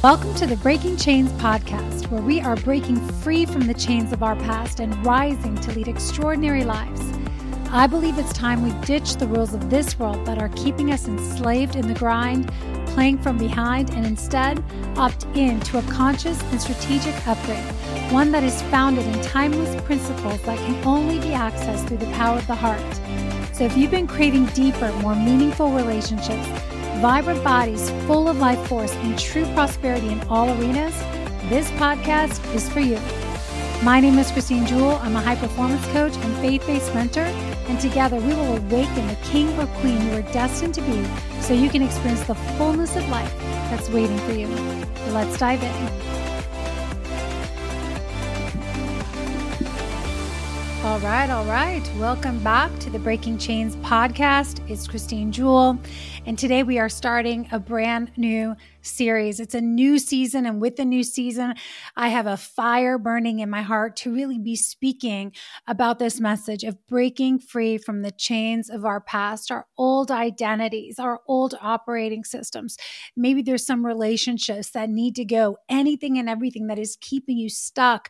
Welcome to the Breaking Chains podcast, where we are breaking free from the chains of our past and rising to lead extraordinary lives. I believe it's time we ditch the rules of this world that are keeping us enslaved in the grind, playing from behind, and instead opt in to a conscious and strategic upgrade, one that is founded in timeless principles that can only be accessed through the power of the heart. So if you've been craving deeper, more meaningful relationships, vibrant bodies full of life force, and true prosperity in all arenas, this podcast is for you. My name is Christine Jewel. I'm a high performance coach and faith based mentor, and together we will awaken the king or queen you are destined to be so you can experience the fullness of life that's waiting for you. Let's dive in. All right, all right. Welcome back to the Breaking Chains podcast. It's Christine Jewel, and today we are starting a brand new series. It's a new season, and with the new season, I have a fire burning in my heart to really be speaking about this message of breaking free from the chains of our past, our old identities, our old operating systems. Maybe there's some relationships that need to go, anything and everything that is keeping you stuck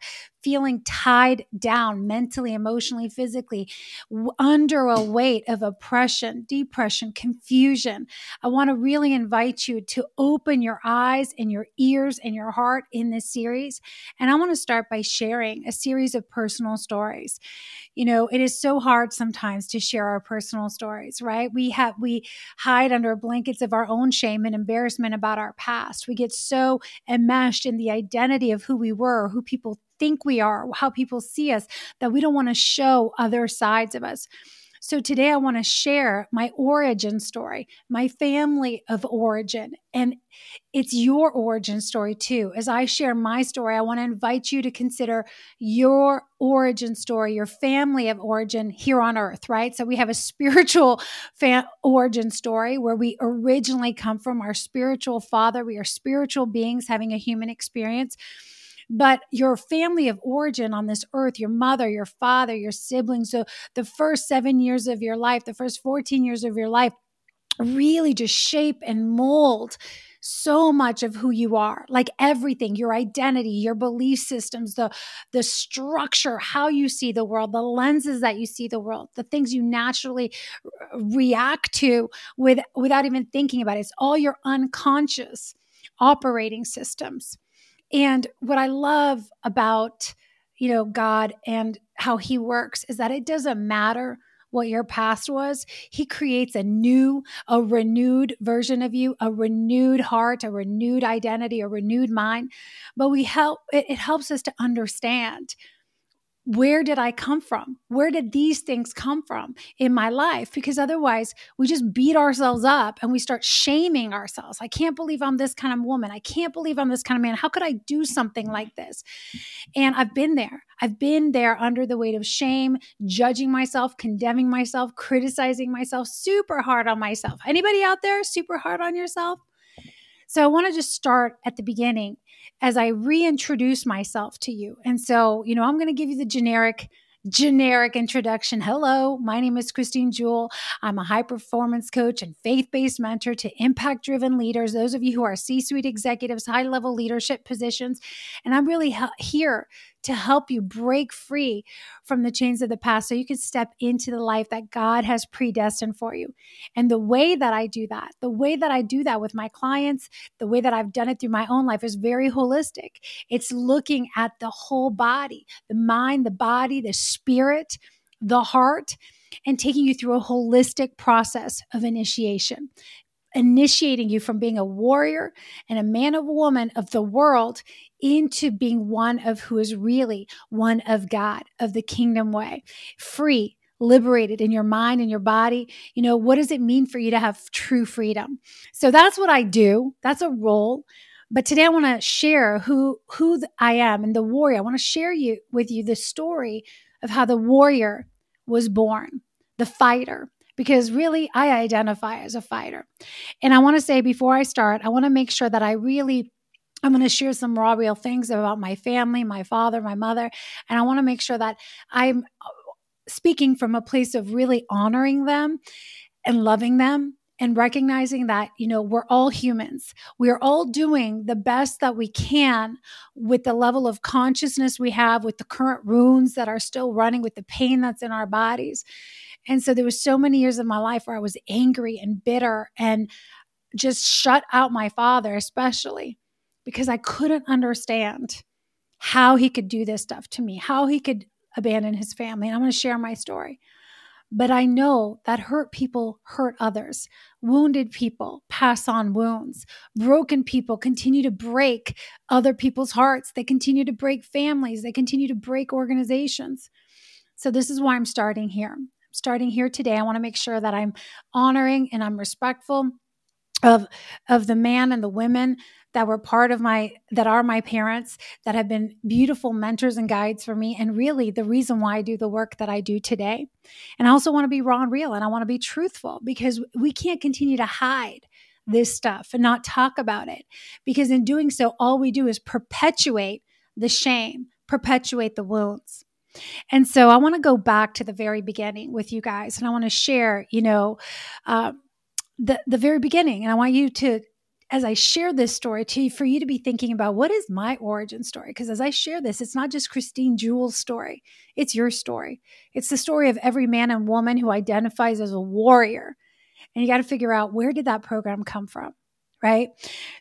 feeling tied down mentally, emotionally, physically, under a weight of oppression, depression, confusion. I want to really invite you to open your your eyes and your ears and your heart in this series. And I want to start by sharing a series of personal stories. You know, it is so hard sometimes to share our personal stories, right? We have, we hide under blankets of our own shame and embarrassment about our past. We get so enmeshed in the identity of who we were, who people think we are, how people see us, that we don't want to show other sides of us. So today I want to share my origin story, my family of origin, and it's your origin story too. As I share my story, I want to invite you to consider your origin story, your family of origin here on earth, right? So we have a spiritual fa- origin story where we originally come from our spiritual father. We are spiritual beings having a human experience but your family of origin on this earth, your mother, your father, your siblings, so the first seven years of your life, the first 14 years of your life, really just shape and mold so much of who you are like everything your identity your belief systems the the structure how you see the world the lenses that you see the world the things you naturally react to with without even thinking about it. It's all your unconscious operating systems and what I love about, you know, God and how he works is that it doesn't matter what your past was. He creates a new, a renewed version of you, a renewed heart, a renewed identity, a renewed mind. But we help, it, it helps us to understand where did I come from? Where did these things come from in my life? Because otherwise, we just beat ourselves up and we start shaming ourselves. I can't believe I'm this kind of woman. I can't believe I'm this kind of man. How could I do something like this? And I've been there. I've been there under the weight of shame, judging myself, condemning myself, criticizing myself, super hard on myself. Anybody out there super hard on yourself? So I want to just start at the beginning as I reintroduce myself to you. And so, you know, I'm going to give you the generic generic introduction. Hello, my name is Christine Jewel. I'm a high performance coach and faith based mentor to impact driven leaders, those of you who are C suite executives, high level leadership positions. And I'm really he- here to help you break free from the chains of the past so you can step into the life that God has predestined for you. And the way that I do that, the way that I do that with my clients, the way that I've done it through my own life is very holistic. It's looking at the whole body, the mind, the body, the spirit, the heart and taking you through a holistic process of initiation initiating you from being a warrior and a man of woman of the world into being one of who is really one of God, of the kingdom way, free, liberated in your mind and your body. You know, what does it mean for you to have true freedom? So that's what I do. That's a role. But today I want to share who who I am and the warrior. I want to share you with you the story of how the warrior was born, the fighter, because really I identify as a fighter. And I want to say before I start, I want to make sure that I really I'm going to share some raw, real things about my family, my father, my mother. And I want to make sure that I'm uh, speaking from a place of really honoring them and loving them and recognizing that you know we're all humans we are all doing the best that we can with the level of consciousness we have with the current wounds that are still running with the pain that's in our bodies and so there was so many years of my life where i was angry and bitter and just shut out my father especially because i couldn't understand how he could do this stuff to me how he could abandon his family and i'm going to share my story but I know that hurt people hurt others. Wounded people pass on wounds. Broken people continue to break other people's hearts. They continue to break families. They continue to break organizations. So, this is why I'm starting here. Starting here today. I want to make sure that I'm honoring and I'm respectful of of the man and the women that were part of my that are my parents that have been beautiful mentors and guides for me and really the reason why I do the work that I do today. And I also want to be raw and real and I want to be truthful because we can't continue to hide this stuff and not talk about it because in doing so all we do is perpetuate the shame, perpetuate the wounds. And so I want to go back to the very beginning with you guys and I want to share, you know, uh, the the very beginning and i want you to as I share this story to you, for you to be thinking about what is my origin story? Because as I share this, it's not just Christine Jewel's story, it's your story. It's the story of every man and woman who identifies as a warrior. And you got to figure out where did that program come from? Right?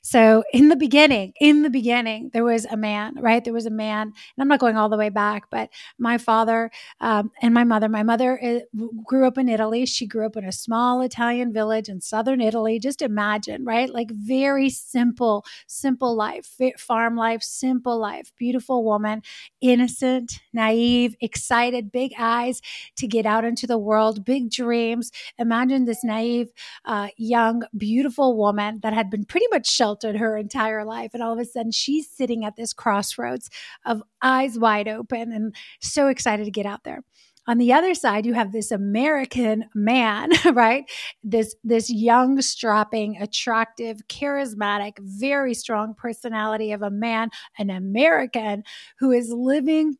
So in the beginning, in the beginning, there was a man, right? There was a man, and I'm not going all the way back, but my father um, and my mother. My mother uh, grew up in Italy. She grew up in a small Italian village in southern Italy. Just imagine, right? Like very simple, simple life, farm life, simple life. Beautiful woman, innocent, naive, excited, big eyes to get out into the world, big dreams. Imagine this naive, uh, young, beautiful woman that had had been pretty much sheltered her entire life. And all of a sudden, she's sitting at this crossroads of eyes wide open and so excited to get out there on the other side you have this american man right this this young strapping attractive charismatic very strong personality of a man an american who is living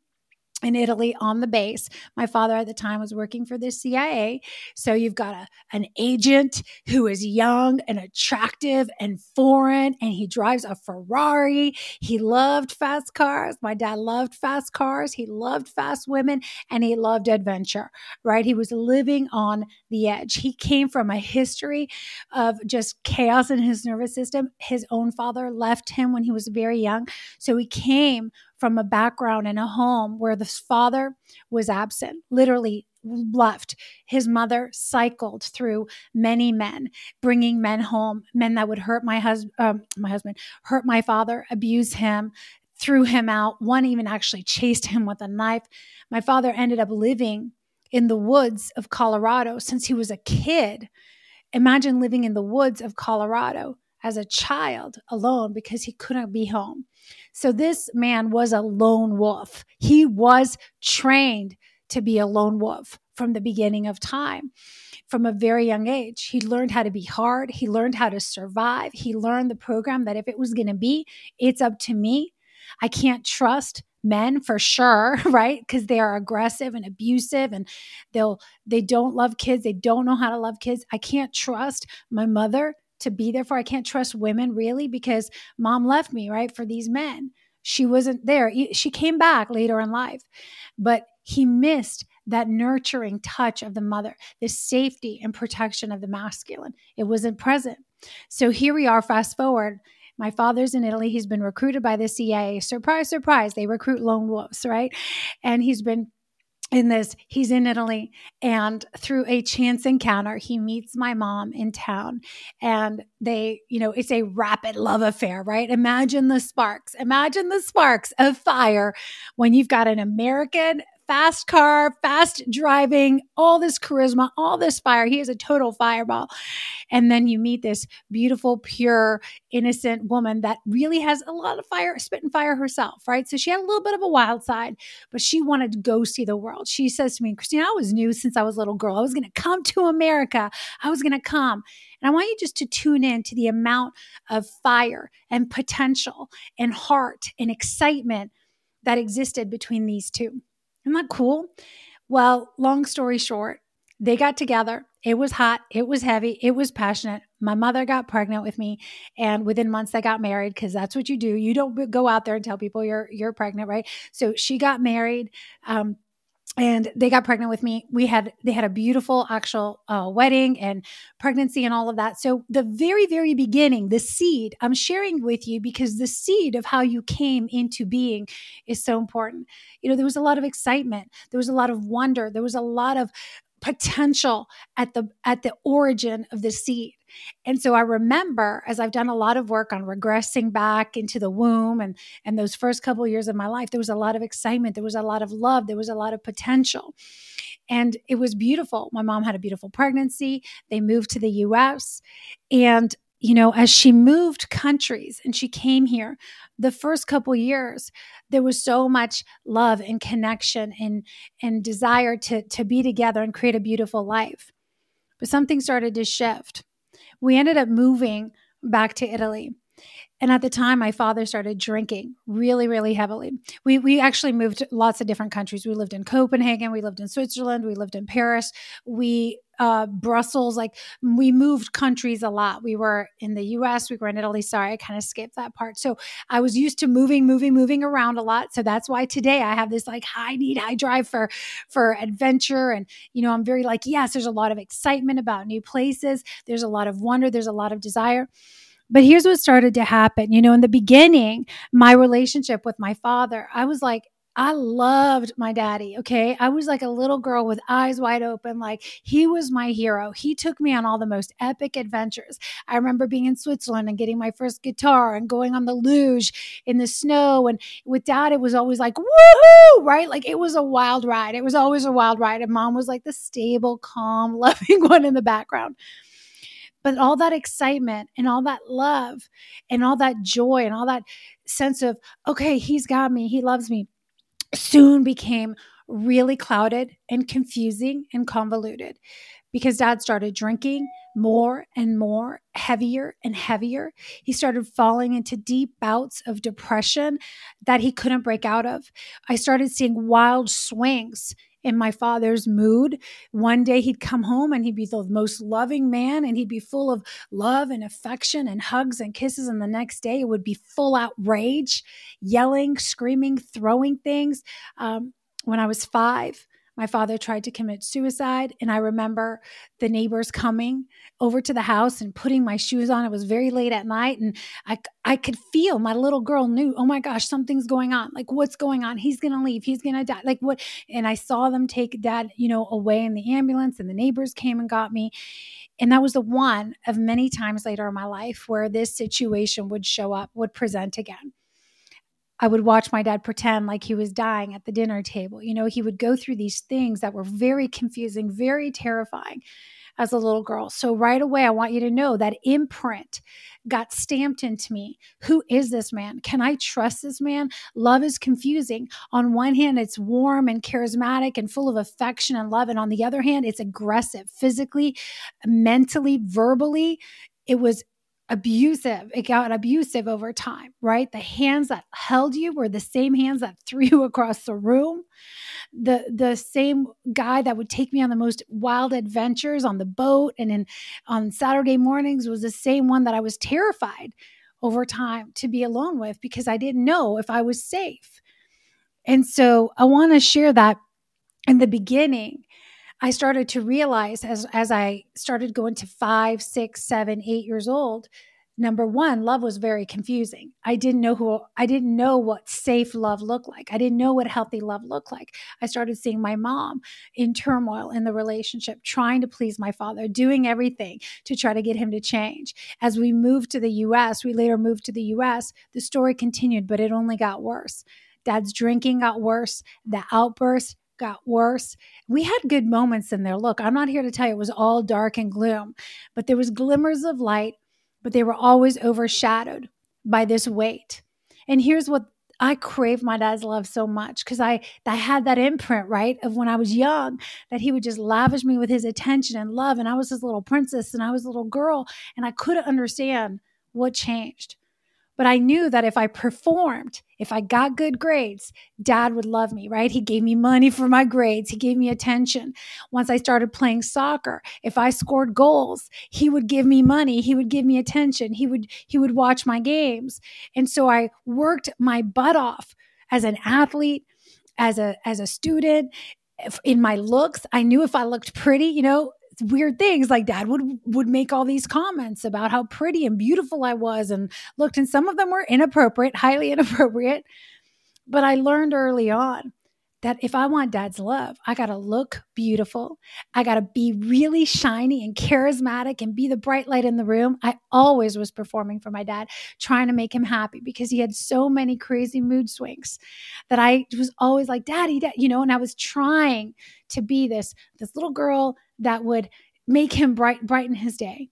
in Italy on the base. My father at the time was working for the CIA. So you've got a, an agent who is young and attractive and foreign, and he drives a Ferrari. He loved fast cars. My dad loved fast cars. He loved fast women and he loved adventure, right? He was living on the edge. He came from a history of just chaos in his nervous system. His own father left him when he was very young. So he came from a background in a home where the father was absent, literally left. His mother cycled through many men, bringing men home, men that would hurt my husband, um, my husband, hurt my father, abuse him, threw him out. One even actually chased him with a knife. My father ended up living in the woods of Colorado since he was a kid. Imagine living in the woods of Colorado as a child alone because he couldn't be home. So this man was a lone wolf. He was trained to be a lone wolf from the beginning of time. From a very young age, he learned how to be hard. He learned how to survive. He learned the program that if it was going to be, it's up to me. I can't trust men for sure right because they are aggressive and abusive and they'll they don't love kids they don't know how to love kids i can't trust my mother to be there for. I can't trust women really because mom left me, right, for these men. She wasn't there. She came back later in life, but he missed that nurturing touch of the mother, the safety and protection of the masculine. It wasn't present. So here we are, fast forward. My father's in Italy. He's been recruited by the CIA. Surprise, surprise. They recruit lone wolves, right? And he's been in this, he's in Italy, and through a chance encounter, he meets my mom in town. And they, you know, it's a rapid love affair, right? Imagine the sparks. Imagine the sparks of fire when you've got an American fast car, fast driving, all this charisma, all this fire. He is a total fireball. And then you meet this beautiful, pure, innocent woman that really has a lot of fire, spit and fire herself, right? So she had a little bit of a wild side, but she wanted to go see the world. She says to me, Christine, I was new since I was a little girl. I was going to come to America. I was going to come. And I want you just to tune in to the amount of fire and potential and heart and excitement that existed between these two. Isn't that cool? Well, long story short, they got together. It was hot. It was heavy. It was passionate. My mother got pregnant with me, and within months they got married because that's what you do. You don't go out there and tell people you're you're pregnant, right? So she got married. Um, and they got pregnant with me. We had they had a beautiful actual uh, wedding and pregnancy and all of that. So the very very beginning the seed i'm sharing with you because the seed of how you came into being is so important. You know there was a lot of excitement. There was a lot of wonder. There was a lot of potential at the at the origin of the seed and so i remember as i've done a lot of work on regressing back into the womb and and those first couple of years of my life there was a lot of excitement there was a lot of love there was a lot of potential. And it was beautiful. My mom had a beautiful pregnancy. They moved to the us and you know as she moved countries and she came here the first couple years there was so much love and connection and and desire to to be together and create a beautiful life. But something started to shift we ended up moving back to italy. And at the time my father started drinking really really heavily. We we actually moved lots of different countries. We lived in copenhagen we lived in switzerland we lived in paris. We uh, Brussels. Like we moved countries a lot. We were in the US, we were in Italy. Sorry, I kind of skipped that part. So I was used to moving, moving, moving around a lot. So that's why today I have this like high need, high drive for for adventure. And you know, I'm very like, yes, there's a lot of excitement about new places. There's a lot of wonder, there's a lot of desire. But here's what started to happen. You know, in the beginning, my relationship with my father, I was like, I loved my daddy. Okay. I was like a little girl with eyes wide open. Like he was my hero. He took me on all the most epic adventures. I remember being in Switzerland and getting my first guitar and going on the luge in the snow. And with dad, it was always like, woohoo, right? Like it was a wild ride. It was always a wild ride. And mom was like the stable, calm, loving one in the background but all that excitement and all that love and all that joy and all that sense of okay he's got me he loves me soon became really clouded and confusing and convoluted because dad started drinking more and more, heavier and heavier. He started falling into deep bouts of depression that he couldn't break out of. I started seeing wild swings in my father's mood. One day he'd come home and he'd be the most loving man and he'd be full of love and affection and hugs and kisses. And the next day it would be full out rage, yelling, screaming, throwing things. Um, when I was five, my father tried to commit suicide. And I remember the neighbors coming over to the house and putting my shoes on. It was very late at night. And I, I could feel my little girl knew, oh my gosh, something's going on. Like, what's going on? He's going to leave. He's going to die. Like, what? And I saw them take dad, you know, away in the ambulance, and the neighbors came and got me. And that was the one of many times later in my life where this situation would show up, would present again. I would watch my dad pretend like he was dying at the dinner table. You know, he would go through these things that were very confusing, very terrifying as a little girl. So, right away, I want you to know that imprint got stamped into me. Who is this man? Can I trust this man? Love is confusing. On one hand, it's warm and charismatic and full of affection and love. And on the other hand, it's aggressive physically, mentally, verbally. It was abusive. It got abusive over time, right? The hands that held you were the same hands that threw you across the room. The the same guy that would take me on the most wild adventures on the boat and in on Saturday mornings was the same one that I was terrified over time to be alone with because I didn't know if I was safe. And so I want to share that in the beginning I started to realize as as I started going to five, six, seven, eight years old, number one, love was very confusing. I didn't know who I didn't know what safe love looked like. I didn't know what healthy love looked like. I started seeing my mom in turmoil in the relationship, trying to please my father, doing everything to try to get him to change. As we moved to the US, we later moved to the US, the story continued, but it only got worse. Dad's drinking got worse, the outbursts got worse. We had good moments in there. Look, I'm not here to tell you it was all dark and gloom, but there was glimmers of light, but they were always overshadowed by this weight. And here's what I crave my dad's love so much because I I had that imprint, right, of when I was young, that he would just lavish me with his attention and love. And I was his little princess and I was a little girl, and I couldn't understand what changed. But I knew that if I performed, if I got good grades, dad would love me, right? He gave me money for my grades. He gave me attention. Once I started playing soccer, if I scored goals, he would give me money. He would give me attention. He would, he would watch my games. And so I worked my butt off as an athlete, as a, as a student, in my looks. I knew if I looked pretty, you know, weird things like dad would would make all these comments about how pretty and beautiful I was and looked and some of them were inappropriate, highly inappropriate. But I learned early on that if I want dad's love, I got to look beautiful. I got to be really shiny and charismatic and be the bright light in the room. I always was performing for my dad, trying to make him happy because he had so many crazy mood swings that I was always like, Daddy, Dad, you know, and I was trying to be this this little girl that would make him bright brighten his day.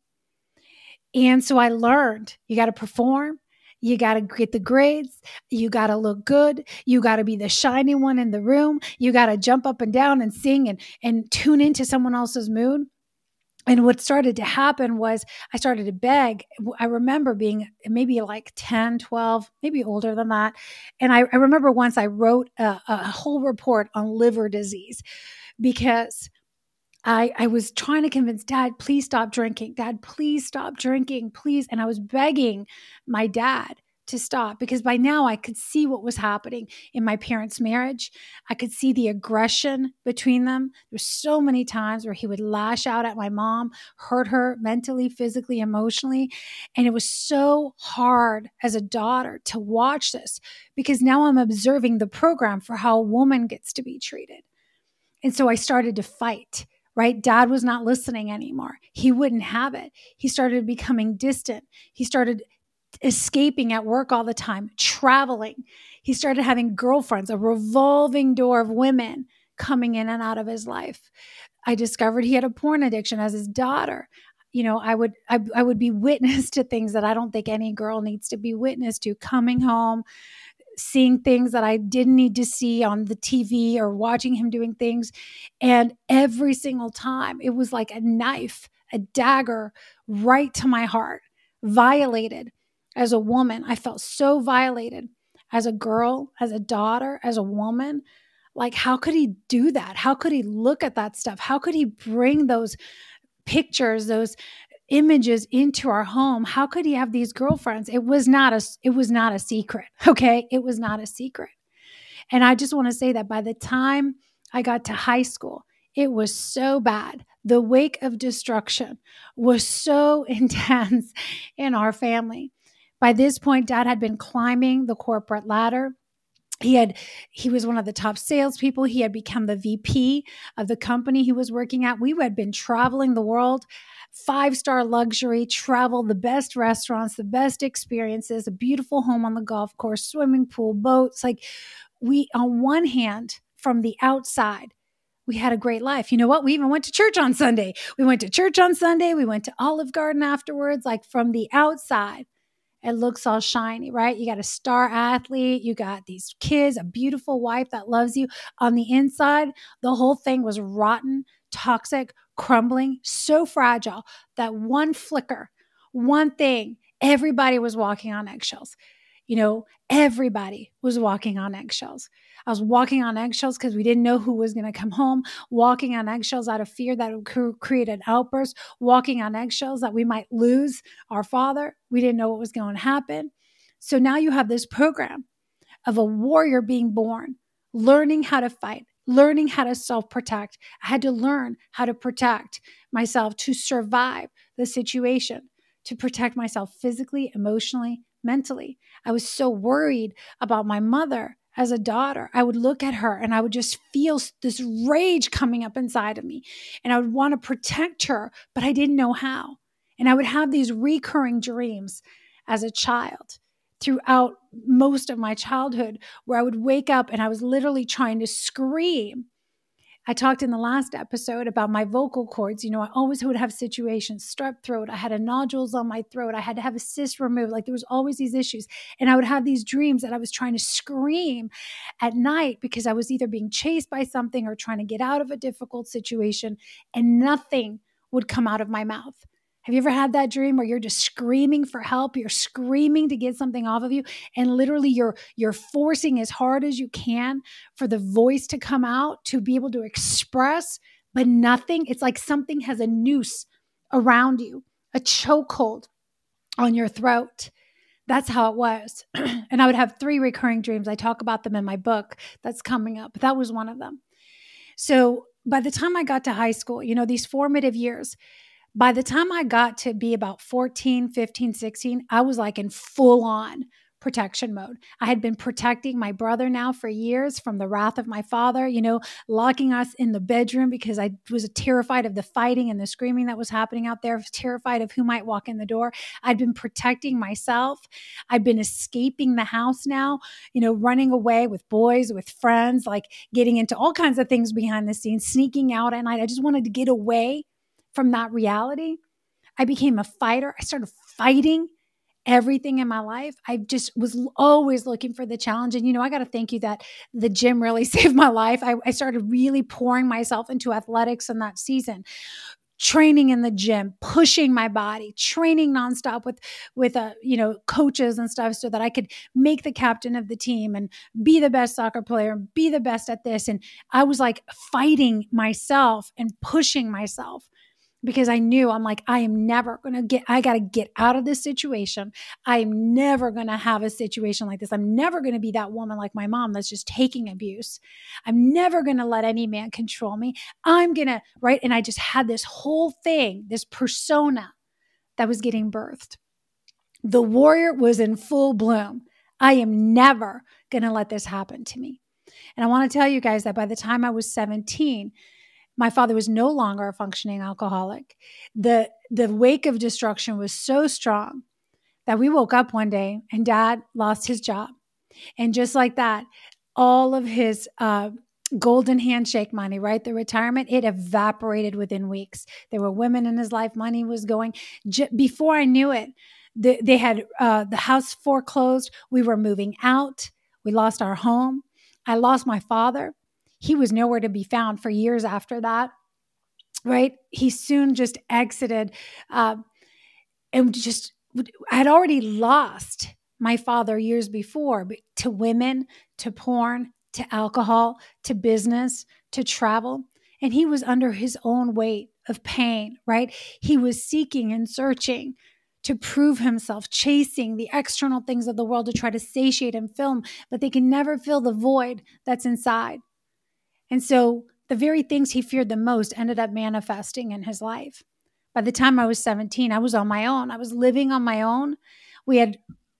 And so I learned you got to perform, you got to get the grades. You got to look good. You got to be the shiny one in the room. You got to jump up and down and sing and, and tune into someone else's mood. And what started to happen was I started to beg. I remember being maybe like 10, 12, maybe older than that. And I, I remember once I wrote a, a whole report on liver disease because I, I was trying to convince dad, please stop drinking. Dad, please stop drinking, please. And I was begging my dad to stop because by now I could see what was happening in my parents' marriage. I could see the aggression between them. There's so many times where he would lash out at my mom, hurt her mentally, physically, emotionally. And it was so hard as a daughter to watch this because now I'm observing the program for how a woman gets to be treated. And so I started to fight right? Dad was not listening anymore. He wouldn't have it. He started becoming distant. He started escaping at work all the time, traveling. He started having girlfriends, a revolving door of women coming in and out of his life. I discovered he had a porn addiction as his daughter. You know, I would I, I would be witness to things that I don't think any girl needs to be witness to. Coming home, seeing things that I didn't need to see on the TV or watching him doing things. And every single time, it was like a knife, a dagger right to my heart, violated as a woman. I felt so violated as a girl, as a daughter, as a woman. Like, how could he do that? How could he look at that stuff? How could he bring those pictures, those images into our home how could he have these girlfriends? It was not a it was not a secret okay? It was not a secret. And i just want to say that by the time i got to high school it was so bad. The wake of destruction was so intense in our family. By this point dad had been climbing the corporate ladder. He had he was one of the top salespeople. He had become the vp of the company he was working at. We had been traveling the world five star luxury, travel, the best restaurants, the best experiences, a beautiful home on the golf course, swimming pool, boats. Like, we, on one hand, from the outside, we had a great life. You know what? We even went to church on Sunday. We went to church on Sunday. We went to Olive Garden afterwards. Like, from the outside, it looks all shiny, right? You got a star athlete, you got these kids, a beautiful wife that loves you. On the inside, the whole thing was rotten, toxic, crumbling, so fragile that one flicker, one thing, everybody was walking on eggshells. You know, everybody was walking on eggshells. I was walking on eggshells because we didn't know who was going to come home, walking on eggshells out of fear that would create an outburst, walking on eggshells that we might lose our father. We didn't know what was going to happen. So now you have this program of a warrior being born, learning how to fight, learning how to self protect. I had to learn how to protect myself to survive the situation, to protect myself physically, emotionally, mentally. I was so worried about my mother as a daughter. I would look at her and I would just feel this rage coming up inside of me. And I would want to protect her, but I didn't know how. And I would have these recurring dreams as a child throughout most of my childhood where I would wake up and I was literally trying to scream. I talked in the last episode about my vocal cords. You know, I always would have situations, strep throat. I had a nodules on my throat. I had to have a cyst removed. Like there was always these issues. And I would have these dreams that I was trying to scream at night because I was either being chased by something or trying to get out of a difficult situation and nothing would come out of my mouth. Have you ever had that dream where you're just screaming for help, you're screaming to get something off of you and literally you're you're forcing as hard as you can for the voice to come out to be able to express but nothing it's like something has a noose around you, a chokehold on your throat. That's how it was. and I would have three recurring dreams. I talk about them in my book that's coming up. But that was one of them. So by the time I got to high school, you know, these formative years, by the time I got to be about 14, 15, 16, I was like in full on protection mode. I had been protecting my brother now for years from the wrath of my father, you know, locking us in the bedroom because I was terrified of the fighting and the screaming that was happening out there, terrified of who might walk in the door. I'd been protecting myself. I'd been escaping the house now, you know, running away with boys, with friends, like getting into all kinds of things behind the scenes, sneaking out at night. I just wanted to get away from that reality. I became a fighter. I started fighting everything in my life. I just was always looking for the challenge. And, you know, I got to thank you that the gym really saved my life. I, I started really pouring myself into athletics in that season training in the gym pushing my body training nonstop with with uh, you know coaches and stuff so that i could make the captain of the team and be the best soccer player and be the best at this and i was like fighting myself and pushing myself because I knew I'm like, I am never going to get, I got to get out of this situation. I'm never going to have a situation like this. I'm never going to be that woman like my mom that's just taking abuse. I'm never going to let any man control me. I'm going to, right? And I just had this whole thing, this persona that was getting birthed. The warrior was in full bloom. I am never going to let this happen to me. And I want to tell you guys that by the time I was 17, my father was no longer a functioning alcoholic. The the wake of destruction was so strong that we woke up one day and dad lost his job. And just like that, all of his uh, golden handshake money, right? The retirement, it evaporated within weeks. There were women in his life, money was going. J- before I knew it, the, they had uh, the house foreclosed. We were moving out. We lost our home. I lost my father he was nowhere to be found for years after that. Right. He soon just exited uh, and just I had already lost my father years before to women, to porn, to alcohol, to business, to travel. And he was under his own weight of pain, right? He was seeking and searching to prove himself, chasing the external things of the world to try to satiate and fill him, but they can never fill the void that's inside. And so the very things he feared the most ended up manifesting in his life. By the time I was 17, I was on my own. I was living on my own. We had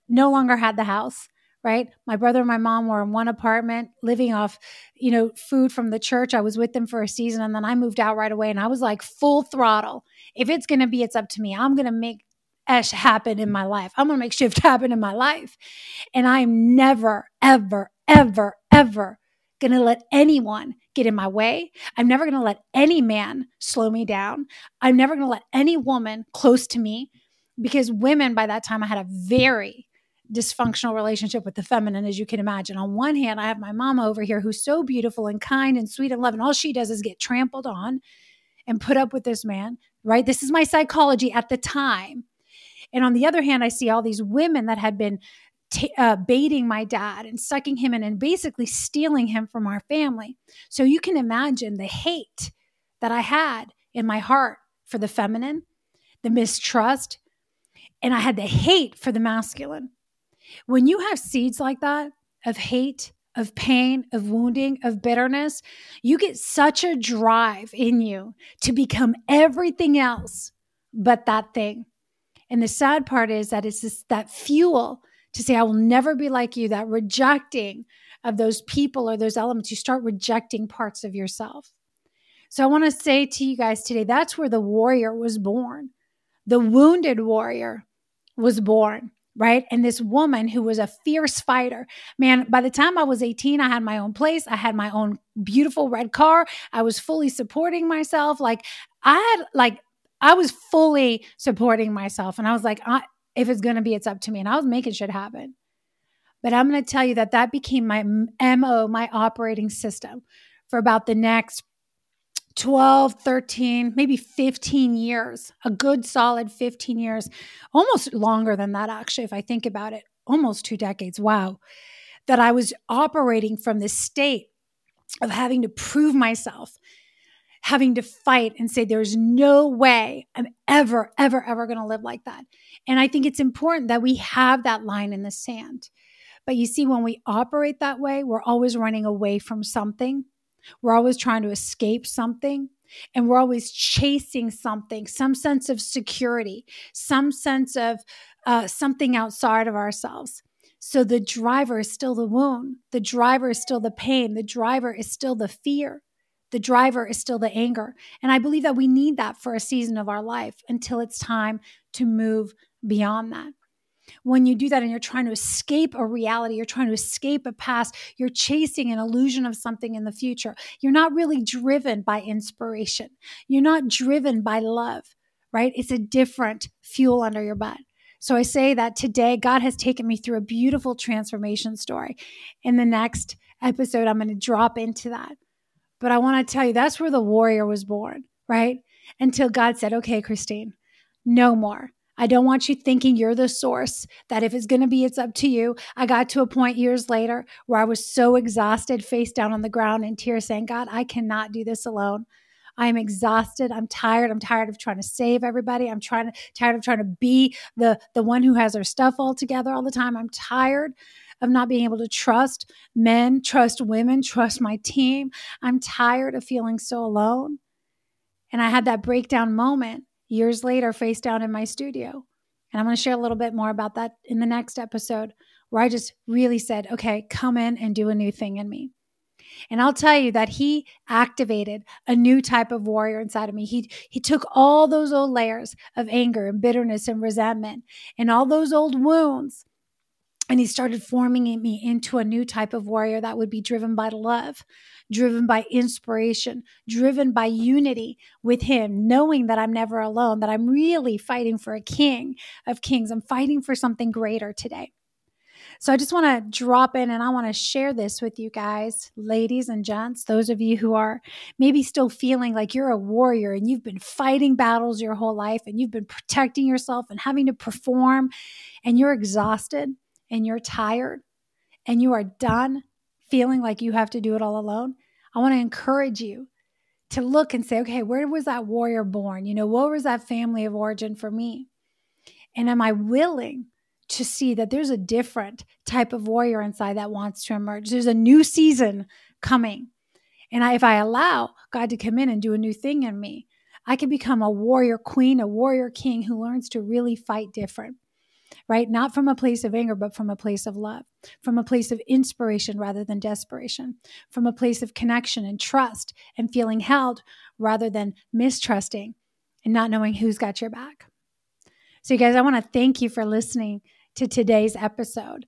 no longer had the house, right? My brother and my mom were in one apartment, living off, you know, food from the church. I was with them for a season and then I moved out right away and I was like full throttle. If it's going to be, it's up to me. I'm going to make Esh happen in my life. I'm going to make shift happen in my life. And I'm never, ever, ever, ever going to let anyone get in my way. I'm never going to let any man slow me down. I'm never going to let any woman close to me because women, by that time, I had a very dysfunctional relationship with the feminine, as you can imagine. On one hand, I have my mama over here who's so beautiful and kind and sweet and loving. All she does is get trampled on and put up with this man, right? This is my psychology at the time. And on the other hand, I see all these women that had been t- uh, baiting my dad and sucking him in and basically stealing him from our family. So you can imagine the hate that I had in my heart for the feminine, the mistrust, and I had the hate for the masculine. When you have seeds like that of hate, of pain, of wounding, of bitterness, you get such a drive in you to become everything else but that thing. And the sad part is that it's this, that fuel to say, I will never be like you, that rejecting of those people or those elements, you start rejecting parts of yourself. So I want to say to you guys today that's where the warrior was born. The wounded warrior was born, right? And this woman who was a fierce fighter. Man, by the time I was 18, I had my own place. I had my own beautiful red car. I was fully supporting myself. Like I had like I was fully supporting myself and I was like I, if it's going to be, it's up to me. And I was making shit happen. But I'm going to tell you that that became my MO, my operating system for about the next 12, 13, maybe 15 years, a good solid 15 years, almost longer than that, actually, if I think about it, almost two decades. Wow. That I was operating from this state of having to prove myself, having to fight and say, there's no way I'm ever, ever, ever going to live like that. And I think it's important that we have that line in the sand. But you see, when we operate that way, we're always running away from something. We're always trying to escape something. And we're always chasing something, some sense of security, some sense of uh, something outside of ourselves. So the driver is still the wound. The driver is still the pain. The driver is still the fear. The driver is still the anger. And I believe that we need that for a season of our life until it's time to move beyond that. When you do that and you're trying to escape a reality, you're trying to escape a past, you're chasing an illusion of something in the future. You're not really driven by inspiration. You're not driven by love, right? It's a different fuel under your butt. So I say that today, God has taken me through a beautiful transformation story. In the next episode, I'm going to drop into that. But I want to tell you, that's where the warrior was born, right? Until God said, okay, Christine, no more. I don't want you thinking you're the source, that if it's going to be, it's up to you. I got to a point years later where I was so exhausted, face down on the ground in tears, saying, God, I cannot do this alone. I am exhausted. I'm tired. I'm tired of trying to save everybody. I'm trying to tired of trying to be the the one who has their stuff all together all the time. I'm tired of not being able to trust men, trust women, trust my team. I'm tired of feeling so alone. And I had that breakdown moment years later, face down in my studio. And I'm going to share a little bit more about that in the next episode, where I just really said, okay, come in and do a new thing in me. And I'll tell you that he activated a new type of warrior inside of me. He, he took all those old layers of anger and bitterness and resentment and all those old wounds and he started forming me into a new type of warrior that would be driven by love, driven by inspiration, driven by unity with him, knowing that I'm never alone, that I'm really fighting for a king of kings. I'm fighting for something greater today. So I just want to drop in and I want to share this with you guys, ladies and gents, those of you who are maybe still feeling like you're a warrior and you've been fighting battles your whole life and you've been protecting yourself and having to perform and you're exhausted and you're tired and you are done feeling like you have to do it all alone. I want to encourage you to look and say, okay, where was that warrior born? You know, what was that family of origin for me? And am I willing to see that there's a different type of warrior inside that wants to emerge. There's a new season coming. And I, if I allow God to come in and do a new thing in me, I can become a warrior queen, a warrior king who learns to really fight different, right? Not from a place of anger, but from a place of love, from a place of inspiration rather than desperation, from a place of connection and trust and feeling held rather than mistrusting and not knowing who's got your back. So, you guys, I want to thank you for listening to today's episode.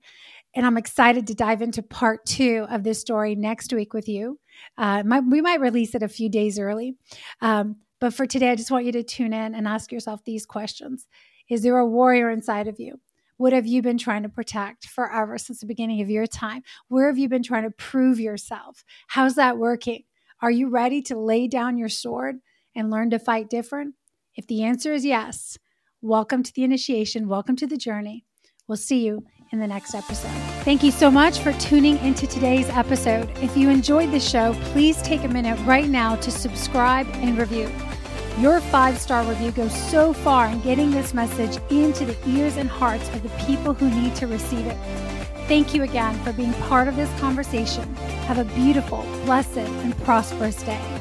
And I'm excited to dive into part two of this story next week with you. Uh, my, we might release it a few days early. Um, but for today, I just want you to tune in and ask yourself these questions Is there a warrior inside of you? What have you been trying to protect forever since the beginning of your time? Where have you been trying to prove yourself? How's that working? Are you ready to lay down your sword and learn to fight different? If the answer is yes, Welcome to the initiation. Welcome to the journey. We'll see you in the next episode. Thank you so much for tuning into today's episode. If you enjoyed the show, please take a minute right now to subscribe and review. Your five star review goes so far in getting this message into the ears and hearts of the people who need to receive it. Thank you again for being part of this conversation. Have a beautiful, blessed, and prosperous day.